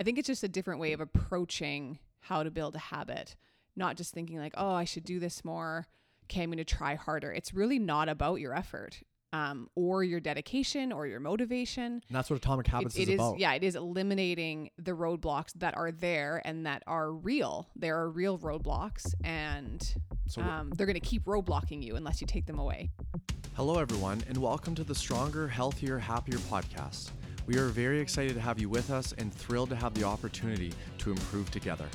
I think it's just a different way of approaching how to build a habit, not just thinking like, oh, I should do this more. Okay, I'm going to try harder. It's really not about your effort um, or your dedication or your motivation. And that's what Atomic Habits It- it is about. yeah, it is eliminating the roadblocks that are there and that are real. There are real roadblocks, and So- um, they're going to keep roadblocking you unless you take them away. Hello, everyone, and welcome to the Stronger, Healthier, Happier podcast. We are very excited to have you with us and thrilled to have the opportunity to improve together.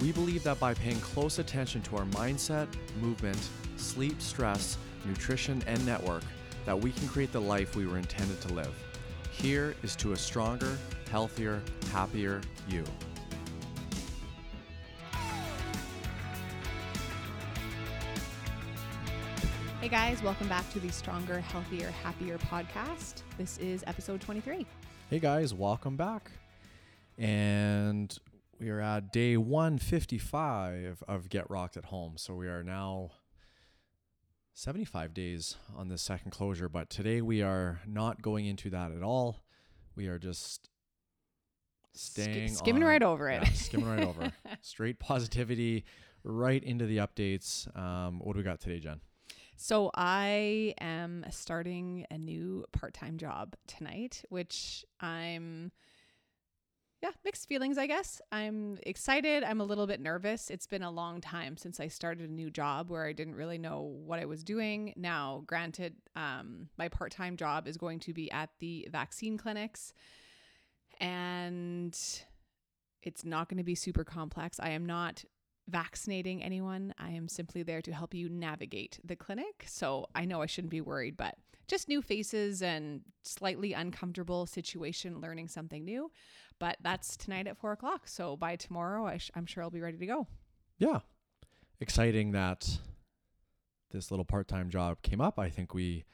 We believe that by paying close attention to our mindset, movement, sleep, stress, nutrition, and network, that we can create the life we were intended to live. Here is to a stronger, healthier, happier you. Hey guys, welcome back to the Stronger, Healthier, Happier podcast. This is episode 23. Hey guys, welcome back. And we are at day 155 of Get Rocked at Home. So we are now 75 days on this second closure, but today we are not going into that at all. We are just staying skimming on- right over it. yeah, skimming right over. Straight positivity right into the updates. Um, what do we got today, Jen? So I am starting a new part-time job tonight, which I'm yeah, mixed feelings, I guess. I'm excited, I'm a little bit nervous. It's been a long time since I started a new job where I didn't really know what I was doing. Now, granted, um, my part-time job is going to be at the vaccine clinics and it's not going to be super complex. I am not vaccinating anyone. I am simply there to help you navigate the clinic. So I know I shouldn't be worried, but just new faces and slightly uncomfortable situation, learning something new. But that's tonight at four o'clock. So by tomorrow, I sh- I'm sure I'll be ready to go. Yeah. Exciting that this little part time job came up. I think we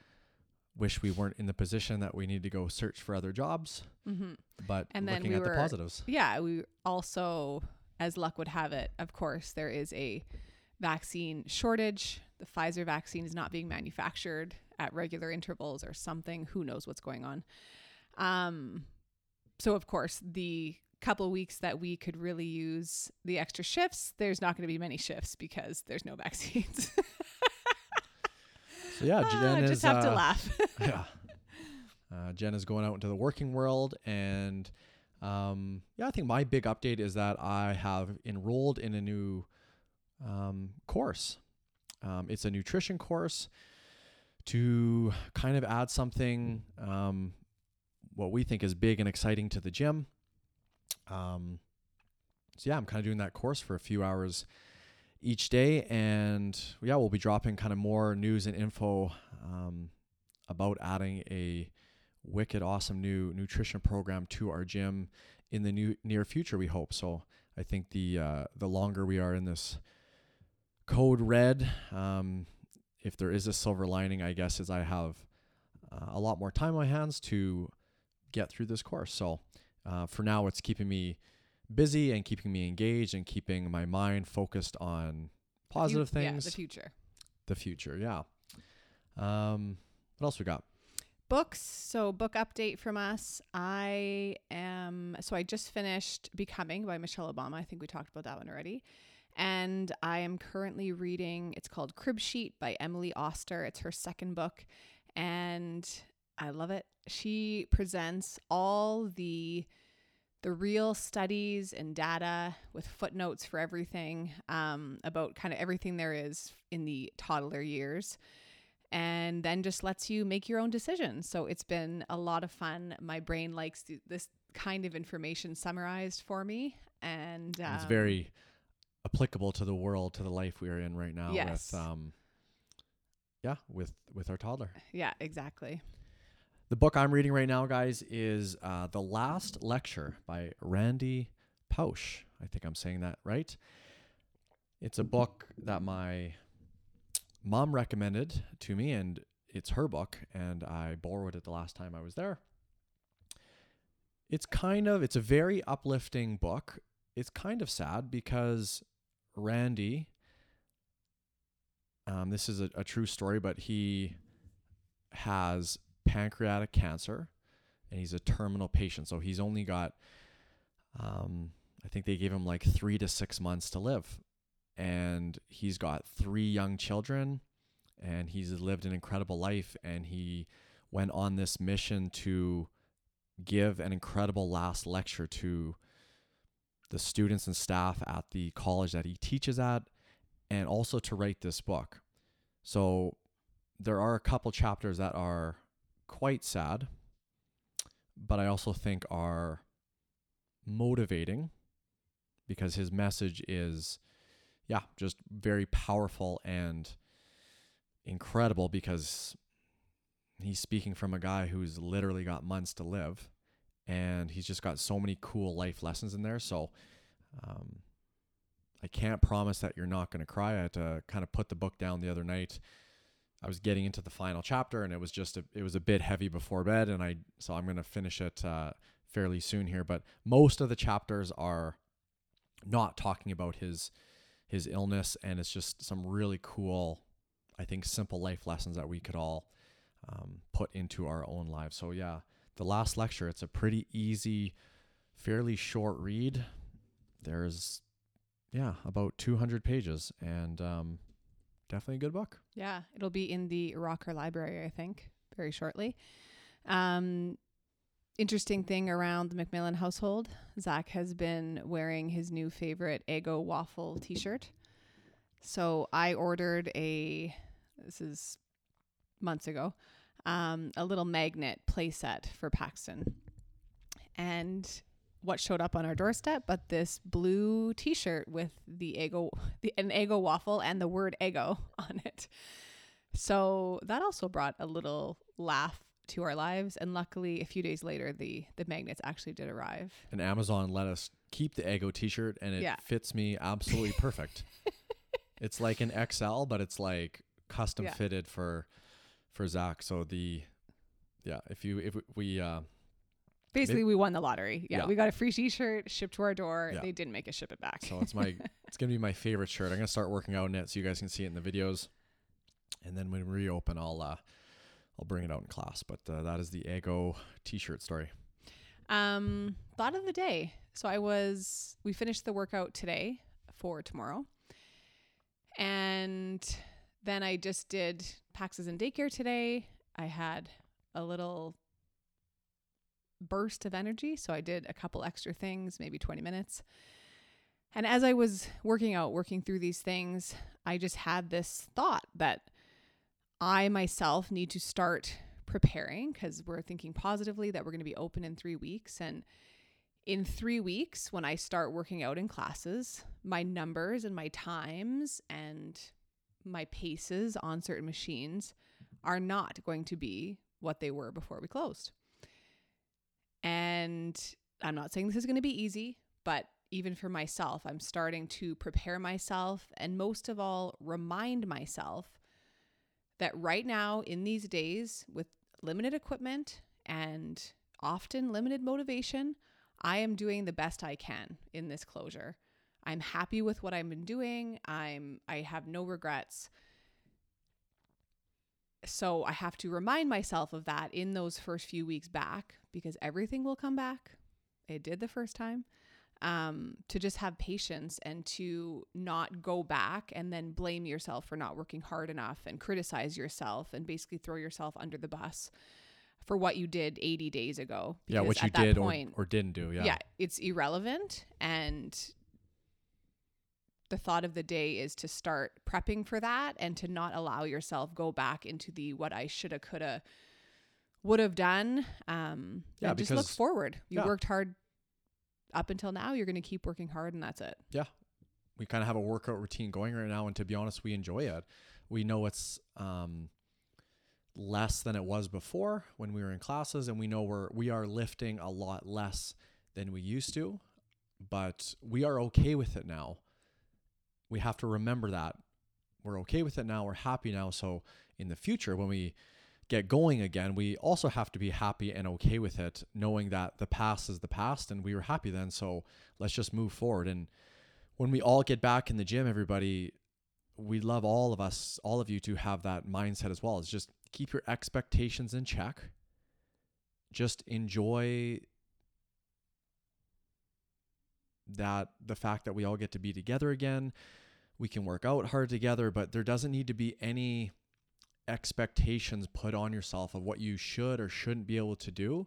wish we weren't in the position that we need to go search for other jobs, Mm-hmm. but And then looking we at were- the positives. Yeah, we also, as luck would have it, of course, there is a vaccine shortage. The Pfizer vaccine is not being manufactured at regular intervals or something. Who knows what's going on? Um, so of course, the couple weeks that we could really use the extra shifts, there's not going to be many shifts because there's no vaccines. So yeah, Ah, Jen just is have to uh, laugh. yeah. Uh, Jen is going out into the working world, and um, yeah, I think my big update is that I have enrolled in a new um, course. Um, it's a nutrition course to kind of add something um, what we think is big and exciting to the gym. Um, so yeah, I'm kind of doing that course for a few hours each day, and yeah, we'll be dropping kind of more news and info um, about adding a wicked awesome new nutrition program to our gym in the new near future. We hope so. I think the uh, the longer we are in this code red, um, if there is a silver lining, I guess is I have uh, a lot more time on my hands to get through this course. So uh, for now, it's keeping me busy and keeping me engaged and keeping my mind focused on positive Fu- things Yeah, the future. the future. Yeah. Um, what else we got? Books so book update from us. I am so i just finished becoming by michelle obama. I think we talked about that one already. And i am currently reading it's called crib sheet by emily oster it's her second book and i love it. She presents all the the real studies and data with footnotes for everything um, about kind of everything there is in the toddler years and then just lets you make your own decisions. So it's been a lot of fun. My brain likes to, this kind of information summarized for me, and um, it's very applicable to the world, to the life we are in right now. Yes. With um, yeah, with with our toddler. yeah, exactly. The book I'm reading right now, guys, is uh, The Last Lecture by Randy Pausch. I think I'm saying that right. It's a book that my mom recommended to me, and it's her book, and I borrowed it the last time I was there. It's kind of it's a very uplifting book. It's kind of sad because Randy um, this is a, a true story, but he has pancreatic cancer and he's a terminal patient. So he's only got um, I think they gave him like three to six months to live. And he's got three young children and he's lived an incredible life. And he went on this mission to give an incredible last lecture to the students and staff at the college that he teaches at and also to write this book. So there are a couple chapters that are quite sad, but I also think are motivating because his message is, yeah, just very powerful and incredible because he's speaking from a guy who's literally got months to live and he's just got so many cool life lessons in there. So, um, I can't promise that you're not going to cry. I had to kind of put the book down the other night. I was getting into the final chapter and it was just a, it was a bit heavy before bed and I so I'm going to finish it uh, fairly soon here, but most of the chapters are not talking about his his illness and it's just some really cool I think simple life lessons that we could all um, put into our own lives. So yeah, the last lecture it's a pretty easy, fairly short read. There's yeah, about 200 pages and um, definitely a good book. Yeah, it'll be in the Rocker Library, I think, very shortly. Um, interesting thing around the McMillan household Zach has been wearing his new favorite Eggo waffle t shirt. So I ordered a, this is months ago, um, a little magnet playset for Paxton. And what showed up on our doorstep, but this blue T-shirt with the Eggo, the an Eggo waffle and the word Eggo on it. So that also brought a little laugh to our lives, and luckily, a few days later, the the magnets actually did arrive. And Amazon let us keep the Eggo T-shirt, and it Yeah. fits me absolutely perfect. it's like an XL, but it's like custom Yeah. fitted for for Zach. So the yeah, if you if we uh Basically, we won the lottery. Yeah, Yeah. we got a free T-shirt shipped to our door. Yeah. They didn't make us ship it back. so it's my it's gonna be my favorite shirt. I'm gonna start working out in it so you guys can see it in the videos, and then when we reopen, I'll uh I'll bring it out in class. But uh, that is the Eggo T-shirt story. Um, thought of the day. So I was we finished the workout today for tomorrow. And then I just did Pax's in daycare today. I had a little burst of energy, so I did a couple extra things, maybe 20 minutes. And as I was working out, working through these things, I just had this thought that I myself need to start preparing because we're thinking positively that we're going to be open in three weeks. And in three weeks, when I start working out in classes, my numbers and my times and my paces on certain machines are not going to be what they were before we closed. And I'm not saying this is going to be easy, but even for myself, I'm starting to prepare myself and most of all, remind myself that right now, in these days, with limited equipment and often limited motivation, I am doing the best I can in this closure. I'm happy with what I've been doing. I'm I have no regrets. So I have to remind myself of that in those first few weeks back because everything will come back. It did the first time. Um, to just have patience and to not go back and then blame yourself for not working hard enough and criticize yourself and basically throw yourself under the bus for what you did 80 days ago. Yeah, what you did or, point, or didn't do. Yeah. yeah, it's irrelevant. And the thought of the day is to start prepping for that and to not allow yourself go back into the what I shoulda, coulda, would have done. Um, Yeah, and just look forward. You yeah. worked hard up until now. You're going to keep working hard, and that's it. Yeah. We kind of have a workout routine going right now and to be honest we enjoy it we know it's um, less than it was before when we were in classes and we know we're we are lifting a lot less than we used to but we are okay with it now we have to remember that we're okay with it now we're happy now so in the future when we get going again we also have to be happy and okay with it knowing that the past is the past and we were happy then so let's just move forward and when we all get back in the gym, everybody, we love all of us, all of you to have that mindset as well. It's just keep your expectations in check. Just enjoy that the fact that we all get to be together again, we can work out hard together, but there doesn't need to be any expectations put on yourself of what you should or shouldn't be able to do.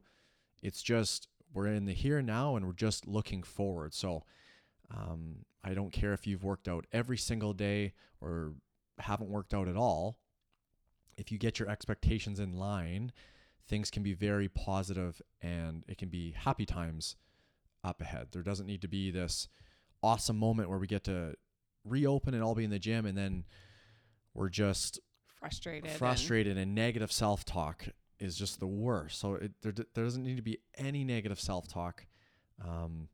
It's just we're in the here and now and we're just looking forward. So um, I don't care if you've worked out every single day or haven't worked out at all. If you get your expectations in line, things can be very positive and it can be happy times up ahead. There doesn't need to be this awesome moment where we get to reopen and all be in the gym and then we're just frustrated frustrated and, and negative self-talk is just the worst so it, there, there doesn't need to be any negative self-talk um,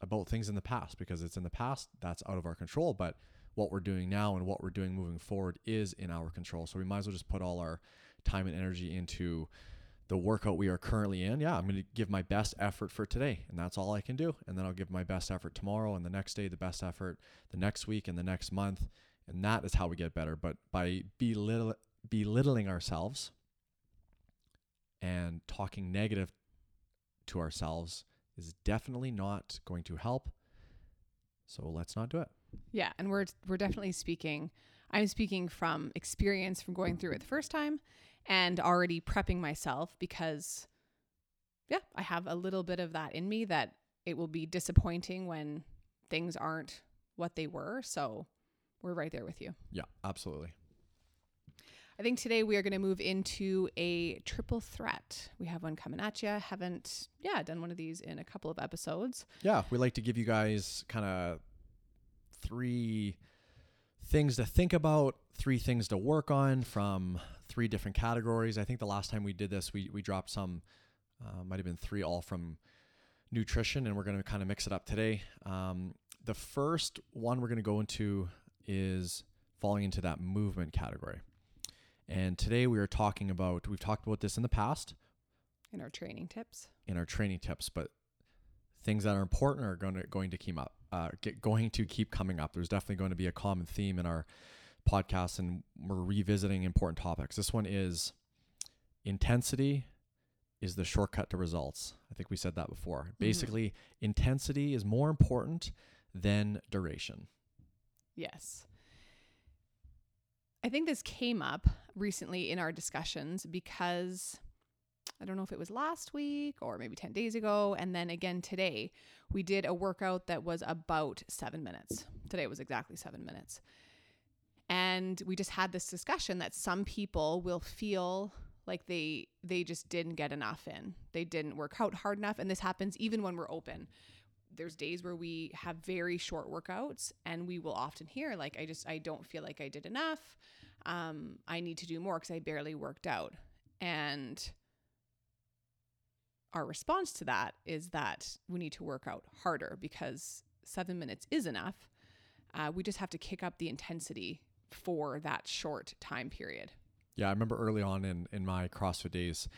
about things in the past because it's in the past that's out of our control but what we're doing now and what we're doing moving forward is in our control so we might as well just put all our time and energy into the workout we are currently in, yeah, I'm going to give my best effort for today, and that's all I can do. And then I'll give my best effort tomorrow, and the next day, the best effort the next week, and the next month. And that is how we get better. But by belittle, belittling ourselves and talking negative to ourselves is definitely not going to help. So let's not do it. Yeah, and we're we're definitely speaking. I'm speaking from experience from going through it the first time and already prepping myself because yeah, I have a little bit of that in me that it will be disappointing when things aren't what they were. So we're right there with you. Yeah, absolutely. I think today we are going to move into a triple threat. We have one coming at you. Haven't, yeah, done one of these in a couple of episodes. Yeah, we like to give you guys kind of three things to think about, three things to work on from three different categories. I think the last time we did this, we, we dropped some, uh, might have been three all from nutrition, and we're going to kind of mix it up today. Um, the first one we're going to go into is falling into that movement category. And today we are talking about, we've talked about this in the past. In our training tips. In our training tips, but things that are important are going to, going to keep up, uh, get, going to keep coming up. There's definitely going to be a common theme in our podcast and we're revisiting important topics. This one is intensity is the shortcut to results. I think we said that before. Mm-hmm. Basically, intensity is more important than duration. Yes. I think this came up recently in our discussions because I don't know if it was last week or maybe 10 days ago. And then again today, we did a workout that was about seven minutes. Today was exactly seven minutes. And we just had this discussion that some people will feel like they they just didn't get enough in. They didn't work out hard enough and this happens even when we're open. There's days where we have very short workouts and we will often hear like I just I don't feel like I did enough. Um I need to do more cuz I barely worked out. And our response to that is that we need to work out harder because 7 minutes is enough. Uh, we just have to kick up the intensity for that short time period. Yeah, I remember early on in in my CrossFit days,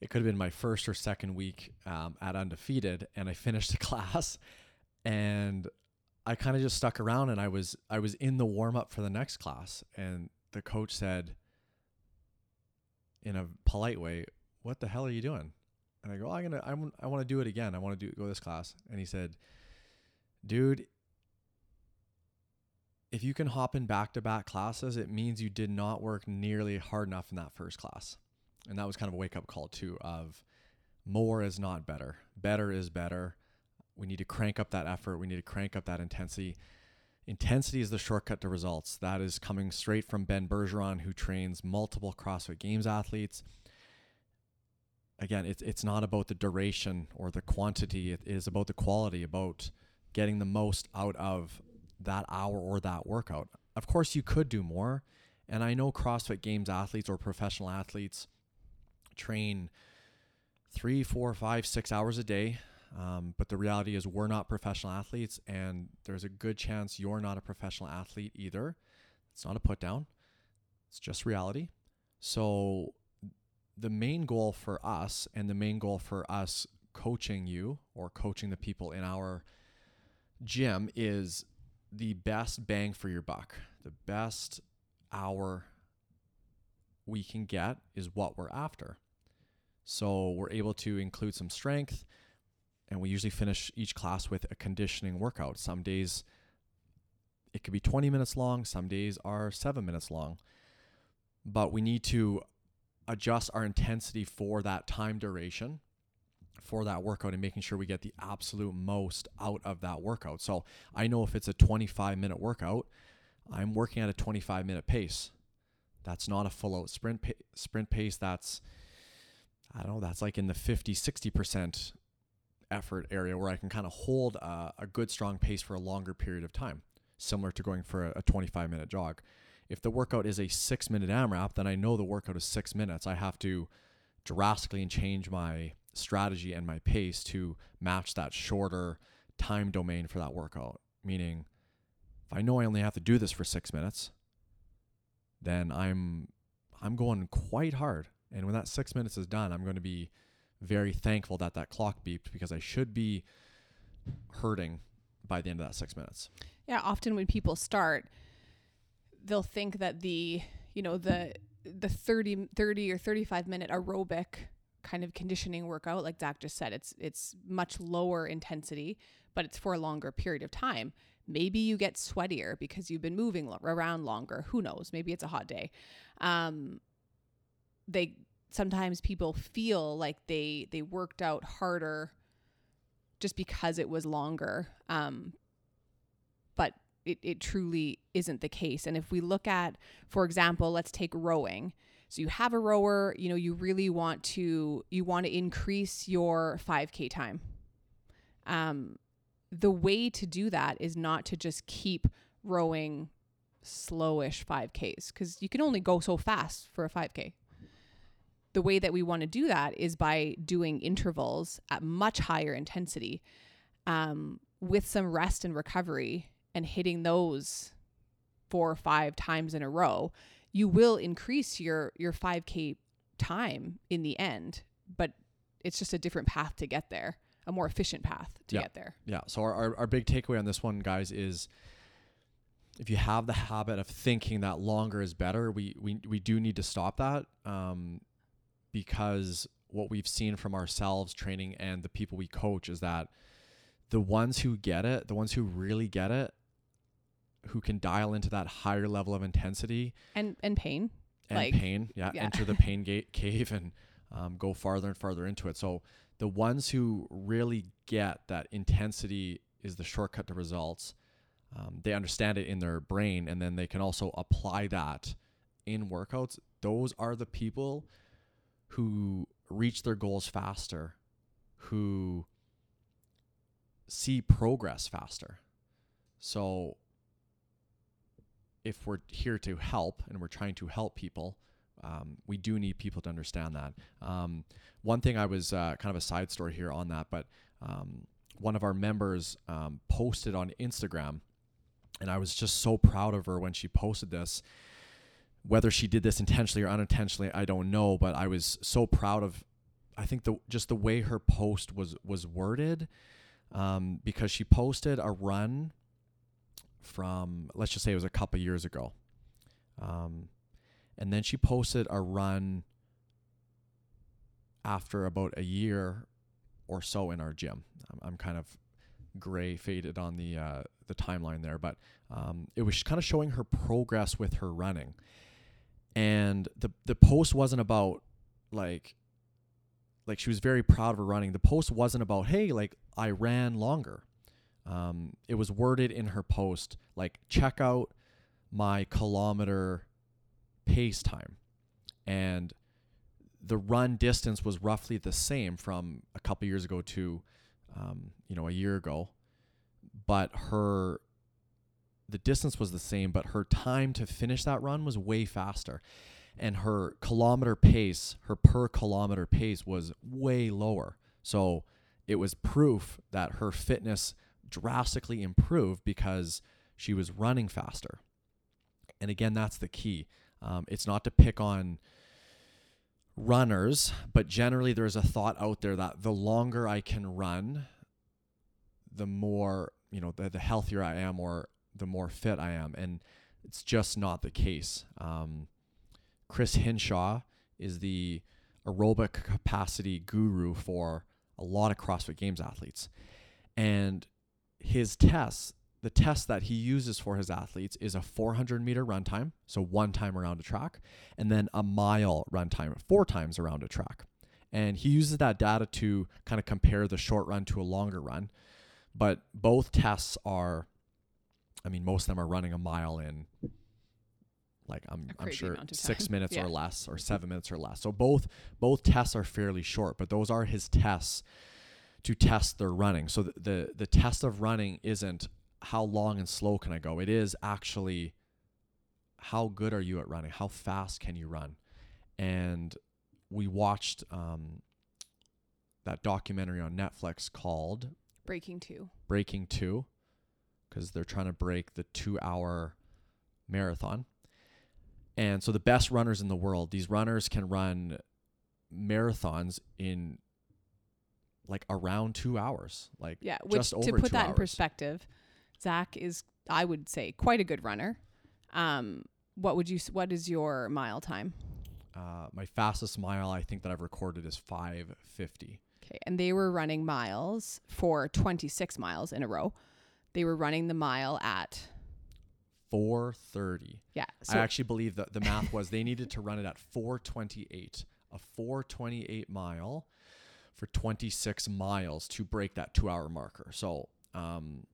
it could have been my first or second week um, at undefeated, and I finished the class, and I kind of just stuck around, and I was I was in the warm up for the next class, and the coach said, in a polite way, "What the hell are you doing?" And I go, "I'm gonna I'm, I want to do it again. I want to do go this class," and he said, "Dude, if you can hop in back to back classes, it means you did not work nearly hard enough in that first class. And that was kind of a wake up call, too, of more is not better. Better is better. We need to crank up that effort. We need to crank up that intensity. Intensity is the shortcut to results. That is coming straight from Ben Bergeron, who trains multiple CrossFit Games athletes. Again, it's, it's not about the duration or the quantity, it is about the quality, about getting the most out of that hour or that workout. Of course, you could do more. And I know CrossFit Games athletes or professional athletes train three, four, five, six hours a day. Um, but the reality is, we're not professional athletes, and there's a good chance you're not a professional athlete either. It's not a put down, it's just reality. So, the main goal for us, and the main goal for us coaching you or coaching the people in our gym is the best bang for your buck, the best hour we can get is what we're after. So we're able to include some strength, and we usually finish each class with a conditioning workout. Some days it could be 20 minutes long, some days are seven minutes long. But we need to adjust our intensity for that time duration for that workout and making sure we get the absolute most out of that workout. So I know if it's a 25 minute workout, I'm working at a 25 minute pace. That's not a full out sprint pa- sprint pace. That's I don't know. That's like in the 50, 60 percent effort area where I can kind of hold a, a, good strong pace for a longer period of time, similar to going for a, a 25 minute jog. If the workout is a six minute AMRAP, then I know the workout is six minutes. I have to drastically change my strategy and my pace to match that shorter time domain for that workout. Meaning, if I know I only have to do this for six minutes, then I'm I'm going quite hard. And when that six minutes is done, I'm going to be very thankful that that clock beeped because I should be hurting by the end of that six minutes. Yeah, often when people start, they'll think that the you know the the 30, 30 or 35 minute aerobic kind of conditioning workout like Zach just said it's it's much lower intensity but it's for a longer period of time. Maybe you get sweatier because you've been moving around longer. Who knows? Maybe it's a hot day. Um they sometimes people feel like they they worked out harder just because it was longer um but it, it truly isn't the case and if we look at for example let's take rowing so you have a rower, you know, you really want to you want to increase your 5k time. Um the way to do that is not to just keep rowing slowish 5ks cuz you can only go so fast for a 5k. The way that we want to do that is by doing intervals at much higher intensity um, with some rest and recovery and hitting those four or five times in a row. You will increase your your 5k time in the end but it's just a different path to get there a more efficient path to yeah. get there. Yeah. So our, our, our big takeaway on this one guys is if you have the habit of thinking that longer is better we we, we do need to stop that. Um, because what we've seen from ourselves training and the people we coach is that the ones who get it the ones who really get it who can dial into that higher level of intensity and and pain and like, pain yeah, yeah. enter the pain gate cave and um, go farther and farther into it. So the ones who really get that intensity is the shortcut to results. Um, they understand it in their brain and then they can also apply that in workouts. Those are the people who reach their goals faster who see progress faster so if we're here to help and we're trying to help people, um, we do need people to understand that. Um, one thing I was uh, kind of a side story here on that, but um, one of our members um, posted on Instagram, and I was just so proud of her when she posted this. Whether she did this intentionally or unintentionally, I don't know, but I was so proud of. I think the just the way her post was was worded, um, because she posted a run from let's just say it was a couple years ago. Um, and then she posted a run after about a year or so in our gym. I'm, I'm kind of gray faded on the uh, the timeline there, but um, it was kind of showing her progress with her running. And the the post wasn't about like like she was very proud of her running. The post wasn't about hey like I ran longer um, it was worded in her post like check out my kilometer pace time and the run distance was roughly the same from a couple years ago to um, you know a year ago but her the distance was the same but her time to finish that run was way faster and her kilometer pace her per kilometer pace was way lower so it was proof that her fitness drastically improved because she was running faster. And again, that's the key. Um, it's not to pick on runners, but generally there's a thought out there that the longer I can run, the more, you know, the, the healthier I am or the more fit I am. And it's just not the case. Um, Chris Hinshaw is the aerobic capacity guru for a lot of CrossFit Games athletes. And his tests, the test that he uses for his athletes is a 400 meter run time, so one time around a track, and then a mile run time, four times around a track. And he uses that data to kind of compare the short run to a longer run. But both tests are, I mean, most of them are running a mile in like I'm, I'm sure six minutes Yeah. or less or seven minutes or less. So both both tests are fairly short, but those are his tests to test their running. So the, the the test of running isn't how long and slow can I go. It is actually how good are you at running? How fast can you run? And we watched um, that documentary on Netflix called Breaking two. Breaking Two because they're trying to break the two hour marathon. And so the best runners in the world, these runners can run marathons in like around two hours. Like Yeah, which just to put that in perspective, Zach is I would say quite a good runner. Um, what would you? s- What is your mile time? uh, my fastest mile I think that I've recorded is five fifty. Okay, and they were running miles for 26 miles in a row. They were running the mile at Four thirty. yeah. I actually believe that the math was they needed to run it at 428, a 428 mile for 26 miles to break that two hour marker. So, um,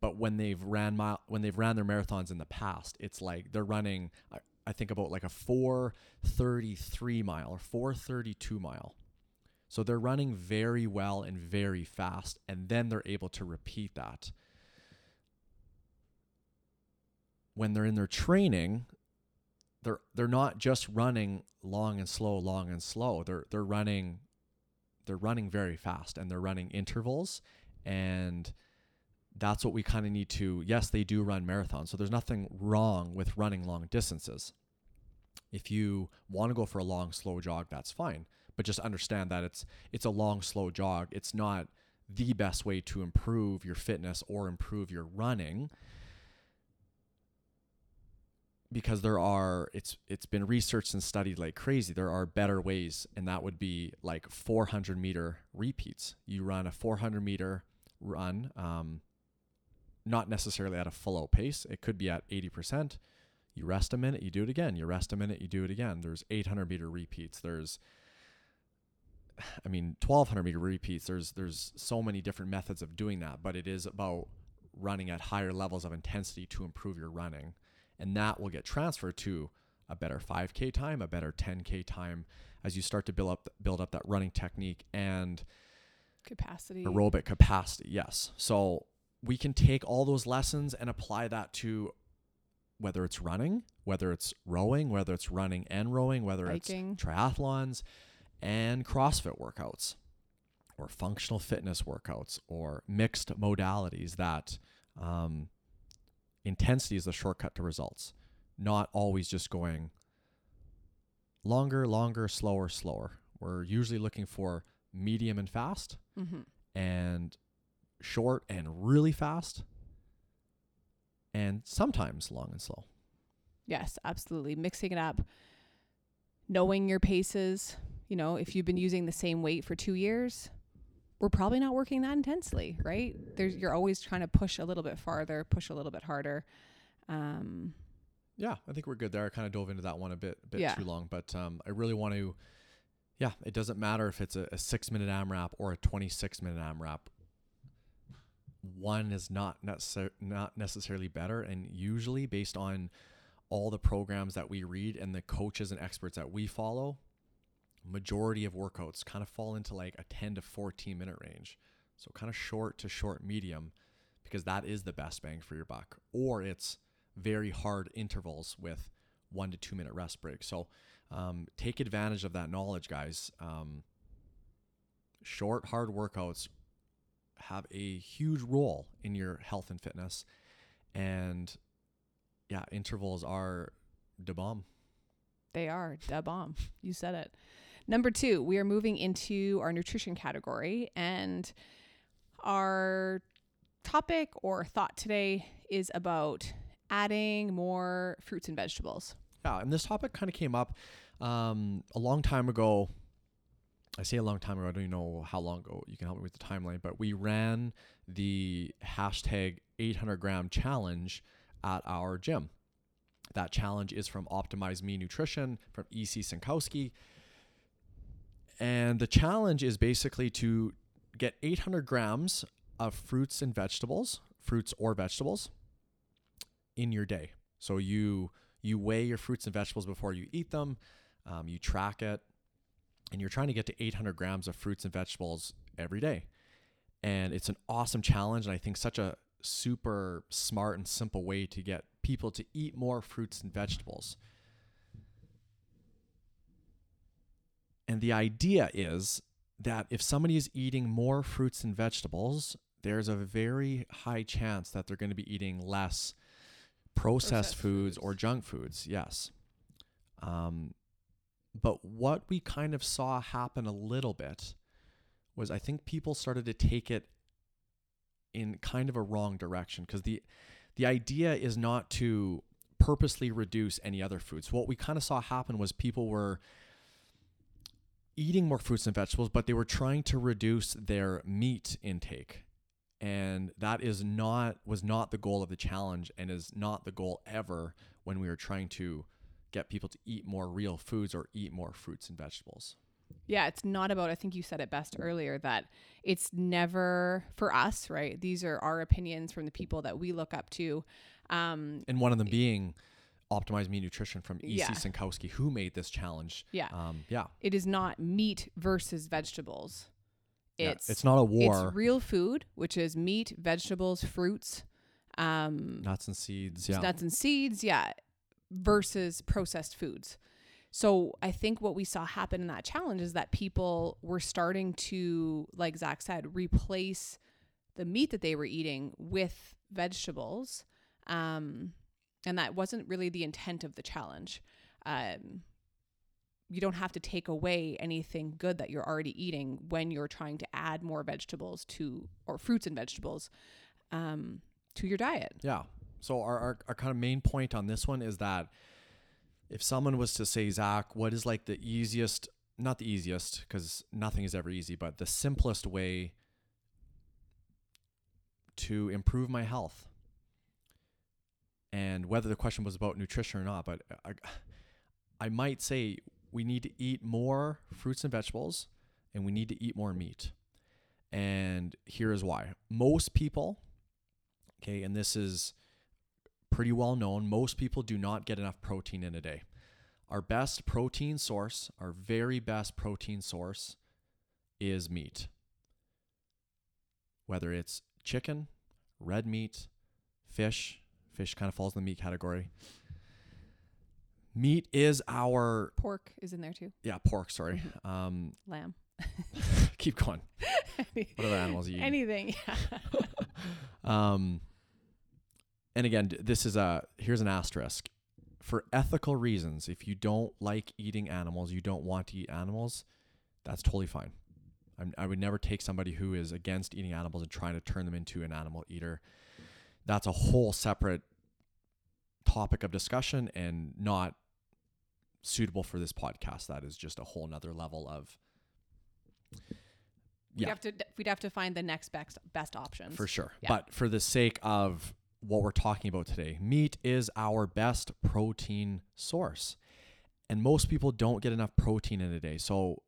but when they've ran mile when they've ran their marathons in the past, it's like they're running. I, I think about like a 433 mile or 432 mile. So they're running very well and very fast, and then they're able to repeat that when they're in their training, they're they're not just running long and slow, long and slow. They're they're running they're running very fast and they're running intervals and that's what we kind of need to yes, they do run marathons. So there's nothing wrong with running long distances. If you want to go for a long slow jog, that's fine. But just understand that it's it's a long slow jog. It's not the best way to improve your fitness or improve your running because there are it's it's been researched and studied like crazy. There are better ways and that would be like 400 meter repeats. You run a 400 meter run um, not necessarily at a full out pace. It could be at 80% you rest a minute you do it again. You rest a minute you do it again. There's 800 meter repeats. There's i mean 1200 meter repeats there's there's so many different methods of doing that but it is about running at higher levels of intensity to improve your running and that will get transferred to a better 5k time a better 10k time as you start to build up build up that running technique and capacity. aerobic capacity yes so we can take all those lessons and apply that to whether it's running whether it's rowing whether it's running and rowing whether Biking. it's triathlons and crossfit workouts or functional fitness workouts or mixed modalities that um, intensity is the shortcut to results not always just going longer longer slower slower we're usually looking for medium and fast Mm-hmm. and short and really fast and sometimes long and slow Yes, absolutely. Mixing it up, knowing your paces. You know, if you've been using the same weight for two years, we're probably not working that intensely, right? There's you're always trying to push a little bit farther, push a little bit harder. Um, yeah i think we're good there i kind of dove into that one a bit bit Yeah. too long but um, i really want to yeah it doesn't matter if it's a, a six minute amrap or a 26 minute amrap one is not necessar- not necessarily better and usually based on all the programs that we read and the coaches and experts that we follow majority of workouts kind of fall into like a 10 to 14 minute range. So kind of short to short medium because that is the best bang for your buck. Or it's very hard intervals with one to two minute rest breaks. So um, take advantage of that knowledge guys. Um, short hard workouts have a huge role in your health and fitness. And yeah intervals are the bomb. They are da bomb. You said it. Number two, we are moving into our nutrition category, and our topic or thought today is about adding more fruits and vegetables. Yeah, and this topic kind of came up um, a long time ago. I say a long time ago. I don't even know how long ago. You can help me with the timeline, but we ran the hashtag 800 gram challenge at our gym. That challenge is from Optimize Me Nutrition from EC Synkowski. And the challenge is basically to get 800 grams of fruits and vegetables, fruits or vegetables, in your day. So you you weigh your fruits and vegetables before you eat them. Um, you track it, and you're trying to get to 800 grams of fruits and vegetables every day. And it's an awesome challenge, and I think such a super smart and simple way to get people to eat more fruits and vegetables. And the idea is that if somebody is eating more fruits and vegetables, there's a very high chance that they're going to be eating less processed, Processed foods, foods. or junk foods. Yes. Um, but what we kind of saw happen a little bit was I think people started to take it in kind of a wrong direction because the the idea is not to purposely reduce any other foods. What we kind of saw happen was people were eating more fruits and vegetables, but they were trying to reduce their meat intake. And that is not was not the goal of the challenge and is not the goal ever when we were trying to get people to eat more real foods or eat more fruits and vegetables. Yeah, it's not about, I think you said it best earlier, that it's never for us, right? These are our opinions from the people that we look up to. Um, And one of them being Optimize Me Nutrition from EC Yeah. Synkowski, who made this challenge. yeah, Um, yeah. it is not meat versus vegetables. Yeah, It's it's not a war. It's real food, which is meat, vegetables, fruits, um, nuts and seeds. Yeah. nuts and seeds, yeah, versus processed foods. So I think what we saw happen in that challenge is that people were starting to, like Zach said, replace the meat that they were eating with vegetables. Um, and that wasn't really the intent of the challenge. Um, you don't have to take away anything good that you're already eating when you're trying to add more vegetables to, or fruits and vegetables, um, to your diet. Yeah. So our, our our kind of main point on this one is that if someone was to say, Zach, what is like the easiest, not the easiest, because nothing is ever easy, but the simplest way to improve my health? And whether the question was about nutrition or not, but I, I might say we need to eat more fruits and vegetables and we need to eat more meat. And here is why. Most people, okay, and this is pretty well known, most people do not get enough protein in a day. Our best protein source, our very best protein source is meat. Whether it's chicken, red meat, fish, fish kind of falls in the meat category. Meat is our Pork is in there too. yeah, pork, sorry. Um Lamb. keep going. What other animals you? Anything. Yeah. Um, and again, this is a here's an asterisk. For ethical reasons, if you don't like eating animals, you don't want to eat animals, that's totally fine. I'm, I would never take somebody who is against eating animals and trying to turn them into an animal eater. That's a whole separate topic of discussion and not suitable for this podcast. That is just a whole nother level of We'd Yeah. have to we'd have to find the next best best options. For sure. Yeah. But for the sake of what we're talking about today, meat is our best protein source. And most people don't get enough protein in a day. So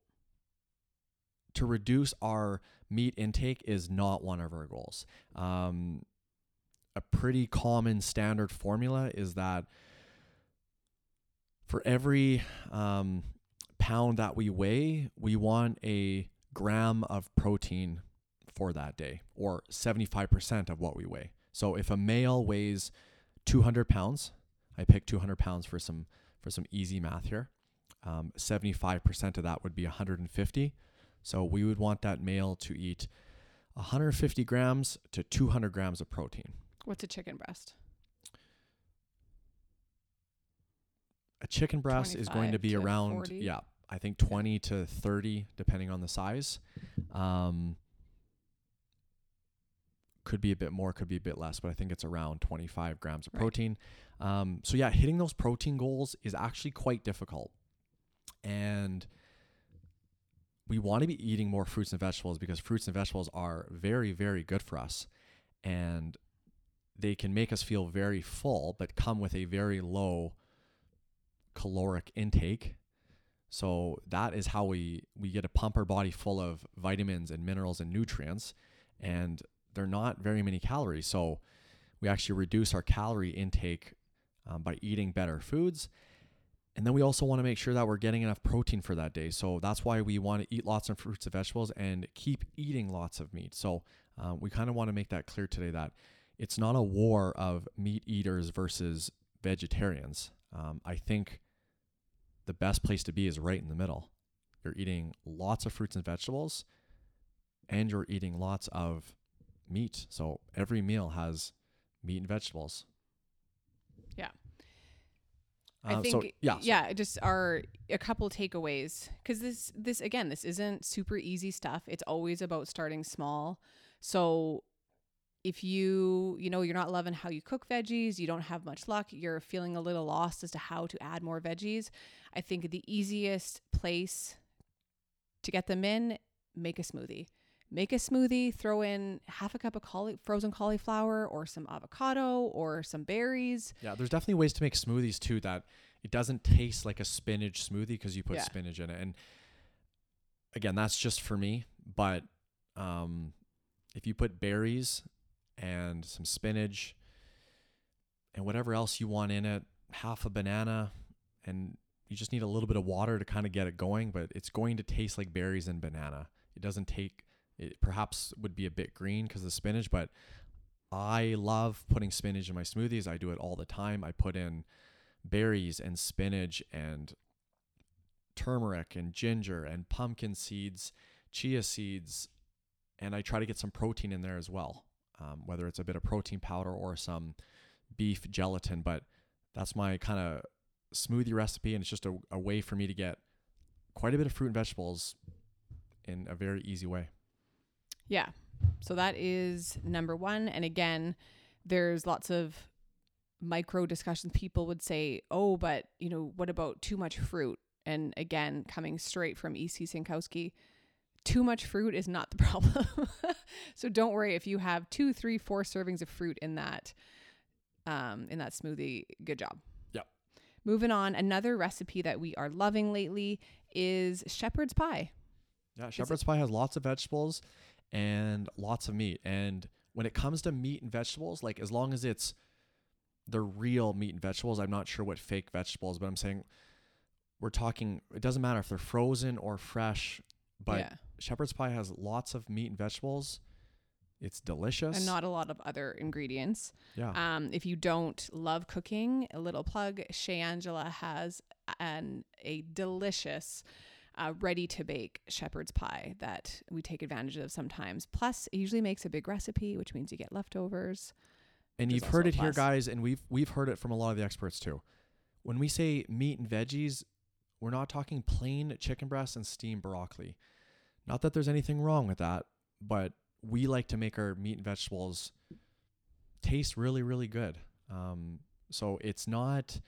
to reduce our meat intake is not one of our goals. Um, a pretty common standard formula is that for every um, pound that we weigh, we want a gram of protein for that day, or 75% of what we weigh. So if a male weighs 200 pounds, I picked 200 pounds for some for some easy math here. Um, 75% of that would be 150. So we would want that male to eat 150 grams to 200 grams of protein. What's a chicken breast? A chicken breast is going to be to around 40? yeah, I think 20 to 30 depending on the size. Um, could be a bit more, could be a bit less, but I think it's around 25 grams of Right. protein. Um, so yeah, hitting those protein goals is actually quite difficult. And we want to be eating more fruits and vegetables because fruits and vegetables are very, very good for us. And they can make us feel very full, but come with a very low caloric intake. So that is how we we get to pump our body full of vitamins and minerals and nutrients, and they're not very many calories. So we actually reduce our calorie intake um, by eating better foods. And then we also want to make sure that we're getting enough protein for that day. So that's why we want to eat lots of fruits and vegetables and keep eating lots of meat. So uh, we kind of want to make that clear today that it's not a war of meat eaters versus vegetarians. Um, I think the best place to be is right in the middle. You're eating lots of fruits and vegetables, and you're eating lots of meat. So every meal has meat and vegetables. Yeah. Uh, I think so, yeah. so- yeah, just are a couple takeaways cuz this this again, this isn't super easy stuff. It's always about starting small. So if you, you know, you're not loving how you cook veggies, you don't have much luck, you're feeling a little lost as to how to add more veggies, I think the easiest place to get them in, make a smoothie. Make a smoothie, throw in half a cup of cauli- frozen cauliflower or some avocado or some berries. Yeah, there's definitely ways to make smoothies too that it doesn't taste like a spinach smoothie because you put Yeah. spinach in it. And again, that's just for me. But um, if you put berries and some spinach and whatever else you want in it, half a banana, and you just need a little bit of water to kind of get it going, but it's going to taste like berries and banana. It doesn't take, it perhaps would be a bit green because of the spinach, but I love putting spinach in my smoothies. I do it all the time. I put in berries and spinach and turmeric and ginger and pumpkin seeds, chia seeds, and I try to get some protein in there as well, um, whether it's a bit of protein powder or some beef gelatin. But that's my kind of smoothie recipe, and it's just a, a way for me to get quite a bit of fruit and vegetables in a very easy way. Yeah. So that is number one. And again, there's lots of micro discussions. People would say, oh, but, you know, what about too much fruit? And again, coming straight from E.C. Synkowski, too much fruit is not the problem. so don't worry if you have two, three, four servings of fruit in that um, in that smoothie. Good job. Yep. Moving on, another recipe that we are loving lately is shepherd's pie. Yeah, shepherd's pie has lots of vegetables and lots of meat. And when it comes to meat and vegetables, like as long as it's the real meat and vegetables, I'm not sure what fake vegetables, but I'm saying we're talking it doesn't matter if they're frozen or fresh, but yeah. Shepherd's pie has lots of meat and vegetables. It's delicious. And not a lot of other ingredients. yeah. Um, if you don't love cooking, a little plug, Shay Angela has an a delicious uh, ready to bake shepherd's pie that we take advantage of sometimes. Plus, it usually makes a big recipe, which means you get leftovers. And you've heard it here, guys, and we've we've heard it from a lot of the experts too. When we say meat and veggies, we're not talking plain chicken breast and steamed broccoli. Not that there's anything wrong with that, but we like to make our meat and vegetables taste really, really good. Um, so it's not.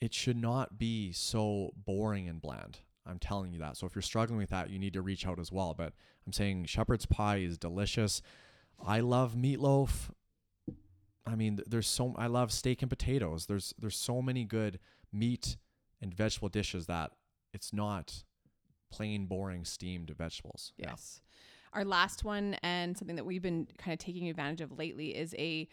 It should not be so boring and bland. I'm telling you that. So if you're struggling with that, you need to reach out as well. But I'm saying shepherd's pie is delicious. I love meatloaf. I mean, there's so I love steak and potatoes. There's there's so many good meat and vegetable dishes that it's not plain boring steamed vegetables. Yeah. Yes. Our last one, and something that we've been kind of taking advantage of lately, is a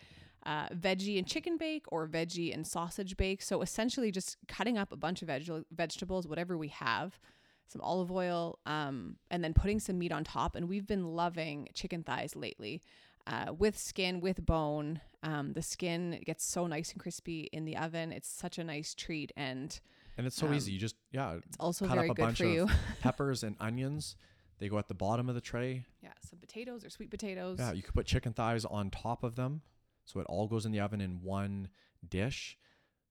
uh, veggie and chicken bake or veggie and sausage bake. So essentially, just cutting up a bunch of veg- vegetables, whatever we have, some olive oil, um, and then putting some meat on top. And we've been loving chicken thighs lately. Uh, with skin, with bone. Um, the skin gets so nice and crispy in the oven. It's such a nice treat, and And it's so Um, easy. You just yeah, it's also cut very up a good bunch for you. of peppers and onions. They go at the bottom of the tray. yeah, some potatoes or sweet potatoes. Yeah, you could put chicken thighs on top of them, so it all goes in the oven in one dish.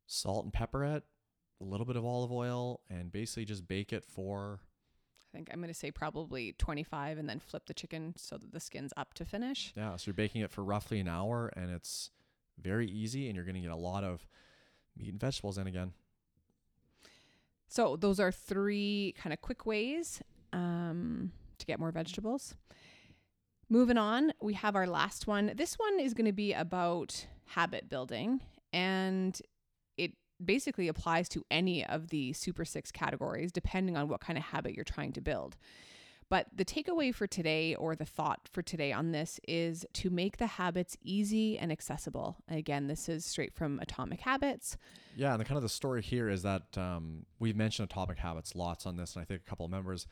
Salt and pepper it, a little bit of olive oil, and basically just bake it for I think I'm going to say probably 25 and then flip the chicken so that the skin's up to finish. yeah. So you're baking it for roughly an hour, and it's very easy, and you're gonna get a lot of meat and vegetables in again. So those are three kind of quick ways um, to get more vegetables. Moving on, we have our last one. This one is going to be about habit building, and it basically applies to any of the Super Six categories, depending on what kind of habit you're trying to build. But the takeaway for today, or the thought for today on this, is to make the habits easy and accessible. Again, this is straight from Atomic Habits. Yeah, and the kind of the story here is that um, we've mentioned Atomic Habits lots on this, and I think a couple of members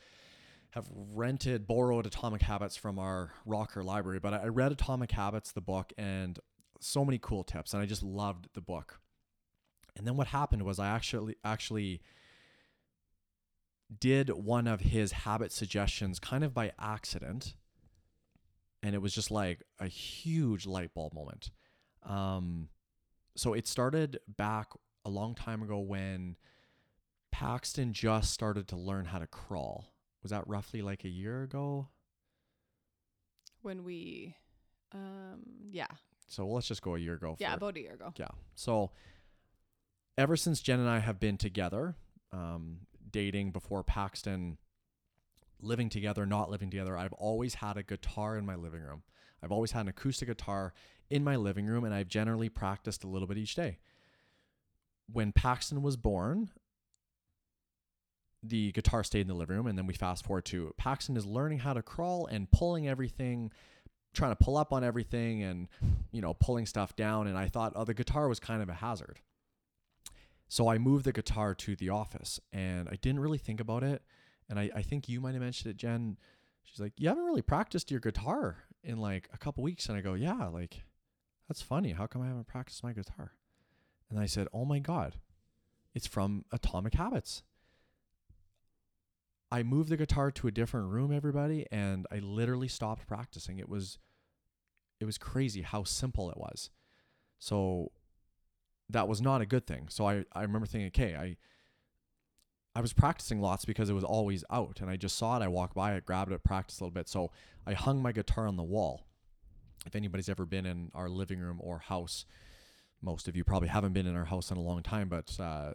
have rented, borrowed Atomic Habits from our Rocker library. But I read Atomic Habits, the book, and so many cool tips, and I just loved the book. And then what happened was I actually actually did one of his habit suggestions kind of by accident, and it was just like a huge light bulb moment. Um, so it started back a long time ago when Paxton just started to learn how to crawl was that roughly like a year ago? When we, um, yeah. So let's just go a year ago. Yeah, about a year ago. Yeah. So ever since Jen and I have been together, um, dating before Paxton, living together, not living together, I've always had a guitar in my living room. I've always had an acoustic guitar in my living room, and I've generally practiced a little bit each day. When Paxton was born, the guitar stayed in the living room, and then we fast forward to Paxton is learning how to crawl and pulling everything, trying to pull up on everything, and you know pulling stuff down. And I thought, oh, the guitar was kind of a hazard. So I moved the guitar to the office, and I didn't really think about it. And I, I think you might have mentioned it, Jen. She's like, you haven't really practiced your guitar in like a couple weeks, and I go, yeah, like that's funny. How come I haven't practiced my guitar? And I said, oh my god, it's from Atomic Habits I moved the guitar to a different room, everybody, and I literally stopped practicing. It was it was crazy how simple it was. So that was not a good thing. So I, I remember thinking, okay, I I was practicing lots because it was always out and I just saw it, I walked by it, grabbed it, practiced a little bit. So I hung my guitar on the wall. If anybody's ever been in our living room or house, most of you probably haven't been in our house in a long time, but uh,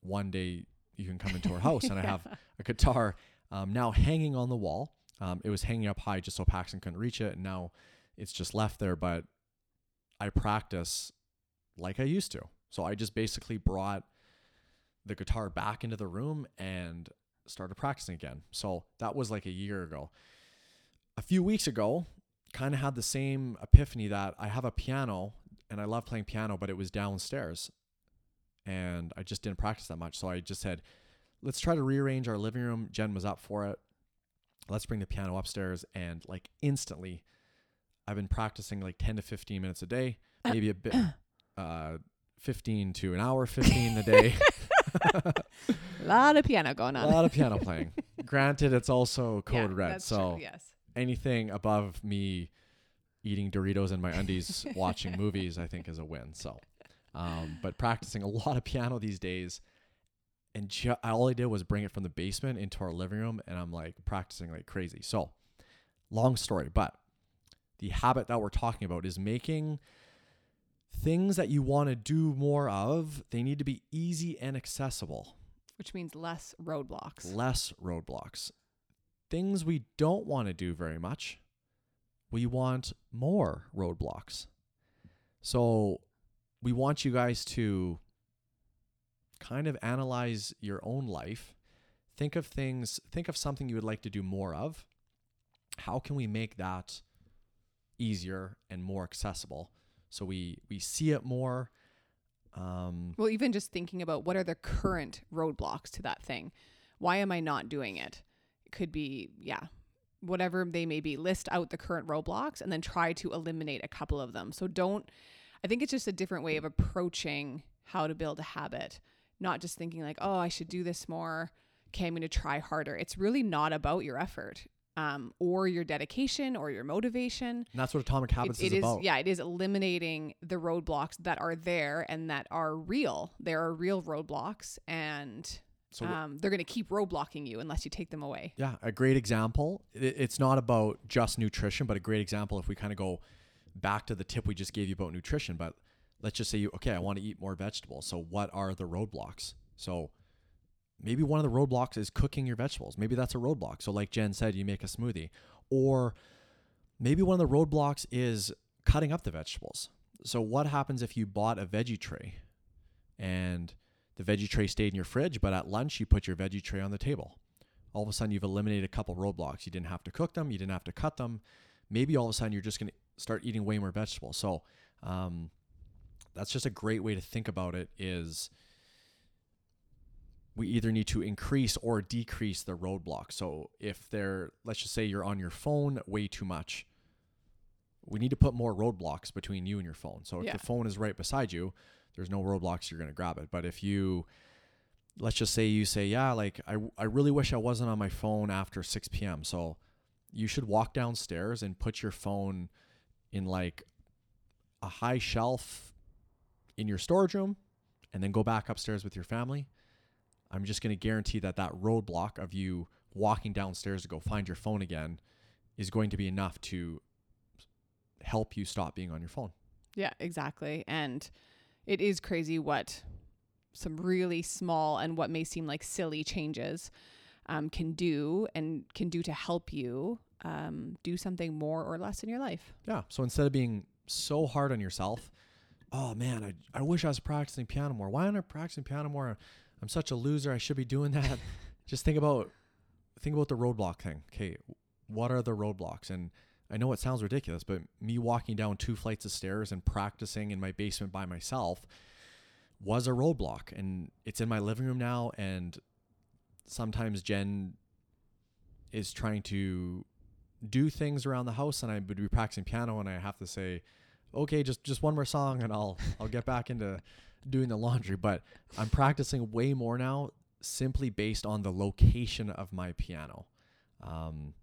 one day you can come into our house and I have a guitar um, now hanging on the wall. Um, it was hanging up high just so Paxton couldn't reach it, and now it's just left there. But I practice like I used to. So I just basically brought the guitar back into the room and started practicing again. So that was like a year ago. A few weeks ago, kind of had the same epiphany that I have a piano and I love playing piano, but it was downstairs and I just didn't practice that much. So I just said, let's try to rearrange our living room. Jen was up for it. Let's bring the piano upstairs. And like instantly, I've been practicing like 10 to 15 minutes a day, maybe a bit, uh, 15 to an hour, 15 a day. a lot of piano going on. A lot of piano playing. Granted, it's also code yeah, red. so true, yes. anything above me eating Doritos in my undies, watching movies, I think is a win. So um, but practicing a lot of piano these days. And ju- all I did was bring it from the basement into our living room, and I'm like practicing like crazy. So, long story, but the habit that we're talking about is making things that you want to do more of, they need to be easy and accessible. Which means less roadblocks. Less roadblocks. Things we don't want to do very much, we want more roadblocks. So, we want you guys to kind of analyze your own life. Think of things, think of something you would like to do more of. How can we make that easier and more accessible so we we see it more um, well even just thinking about what are the current roadblocks to that thing why am i not doing it it could be yeah whatever they may be list out the current roadblocks and then try to eliminate a couple of them so don't I think it's just a different way of approaching how to build a habit, not just thinking like, oh, I should do this more. Okay, I'm going to try harder. It's really not about your effort. Um, or your dedication or your motivation. And that's what Atomic Habits it, it is, about. Yeah, it is eliminating the roadblocks that are there and that are real. There are real roadblocks, and so um, they're going to keep roadblocking you unless you take them away. Yeah, a great example. It, it's not about just nutrition, but a great example if we kind of go back to the tip we just gave you about nutrition, but let's just say you okay, I want to eat more vegetables. So what are the roadblocks? So maybe one of the roadblocks is cooking your vegetables. Maybe that's a roadblock. So, like Jen said, you make a smoothie. Or maybe one of the roadblocks is cutting up the vegetables. So, what happens if you bought a veggie tray and the veggie tray stayed in your fridge, but at lunch you put your veggie tray on the table? All of a sudden, you've eliminated a couple roadblocks. You didn't have to cook them, you didn't have to cut them. Maybe all of a sudden, you're just going to start eating way more vegetables. So, um, that's just a great way to think about it is we either need to increase or decrease the roadblock. So if they're, let's just say you're on your phone way too much, we need to put more roadblocks between you and your phone. So if Yeah. the phone is right beside you, there's no roadblocks, you're going to grab it. But if you, let's just say you say, yeah, like I, I really wish I wasn't on my phone after 6 p.m. So you should walk downstairs and put your phone in like a high shelf in your storage room and then go back upstairs with your family. I'm just going to guarantee that that roadblock of you walking downstairs to go find your phone again is going to be enough to help you stop being on your phone. Yeah, exactly. And it is crazy what some really small and what may seem like silly changes um, can do and can do to help you um, do something more or less in your life. Yeah. So instead of being so hard on yourself, oh man, I, I wish I was practicing piano more. Why aren't I practicing piano more? I'm such a loser. I should be doing that. Just think about think about the roadblock thing. Okay, what are the roadblocks? And I know it sounds ridiculous, but me walking down two flights of stairs and practicing in my basement by myself was a roadblock. And it's in my living room now. And sometimes Jen is trying to do things around the house and I would be practicing piano and I have to say, okay, just just one more song and I'll I'll get back into doing the laundry. But I'm practicing way more now simply based on the location of my piano. Um,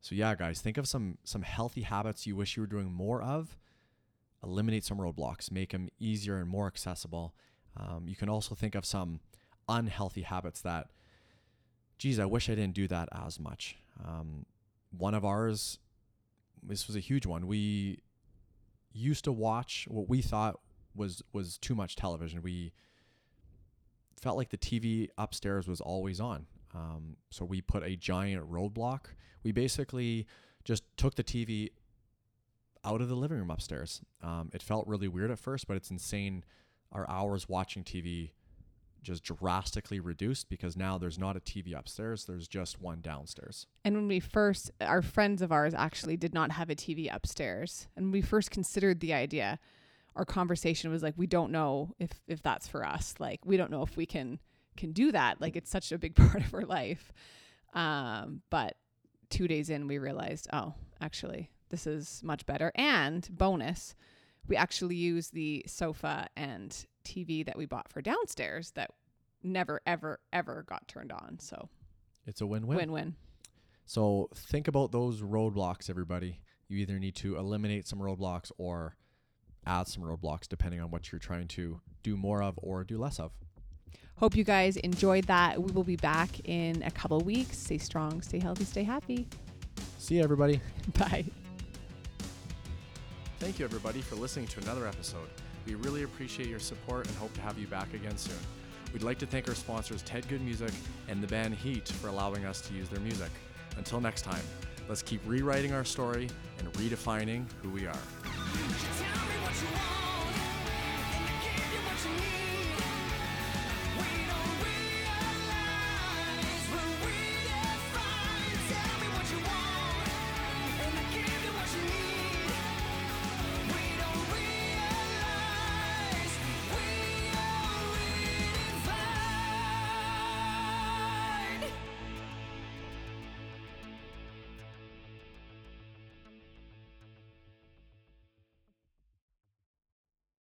so yeah, guys, think of some some healthy habits you wish you were doing more of. Eliminate some roadblocks, make them easier and more accessible. Um, you can also think of some unhealthy habits that, geez, I wish I didn't do that as much. Um, one of ours, this was a huge one. We used to watch what we thought was was too much television. We felt like the TV upstairs was always on. Um, so we put a giant roadblock. We basically just took the TV out of the living room upstairs. Um, it felt really weird at first, but it's insane. Our hours watching TV just drastically reduced because now there's not a TV upstairs. There's just one downstairs. And when we first, our friends of ours actually did not have a TV upstairs. And we first considered the idea, our conversation was like, we don't know if, if that's for us. Like, we don't know if we can, can do that. Like, it's such a big part of our life. Um, but two days in, we realized, oh, actually, this is much better. And bonus, we actually use the sofa and TV that we bought for downstairs that never, ever, ever got turned on. So It's a win-win. win win. So think about those roadblocks, everybody. You either need to eliminate some roadblocks or add some roadblocks, depending on what you're trying to do more of or do less of. Hope you guys enjoyed that. We will be back in a couple weeks. Stay strong, stay healthy, stay happy. See you, everybody. Bye. Thank you, everybody, for listening to another episode. We really appreciate your support and hope to have you back again soon. We'd like to thank our sponsors, Ted Good Music and the band Heat, for allowing us to use their music. Until next time, let's keep rewriting our story and redefining who we are.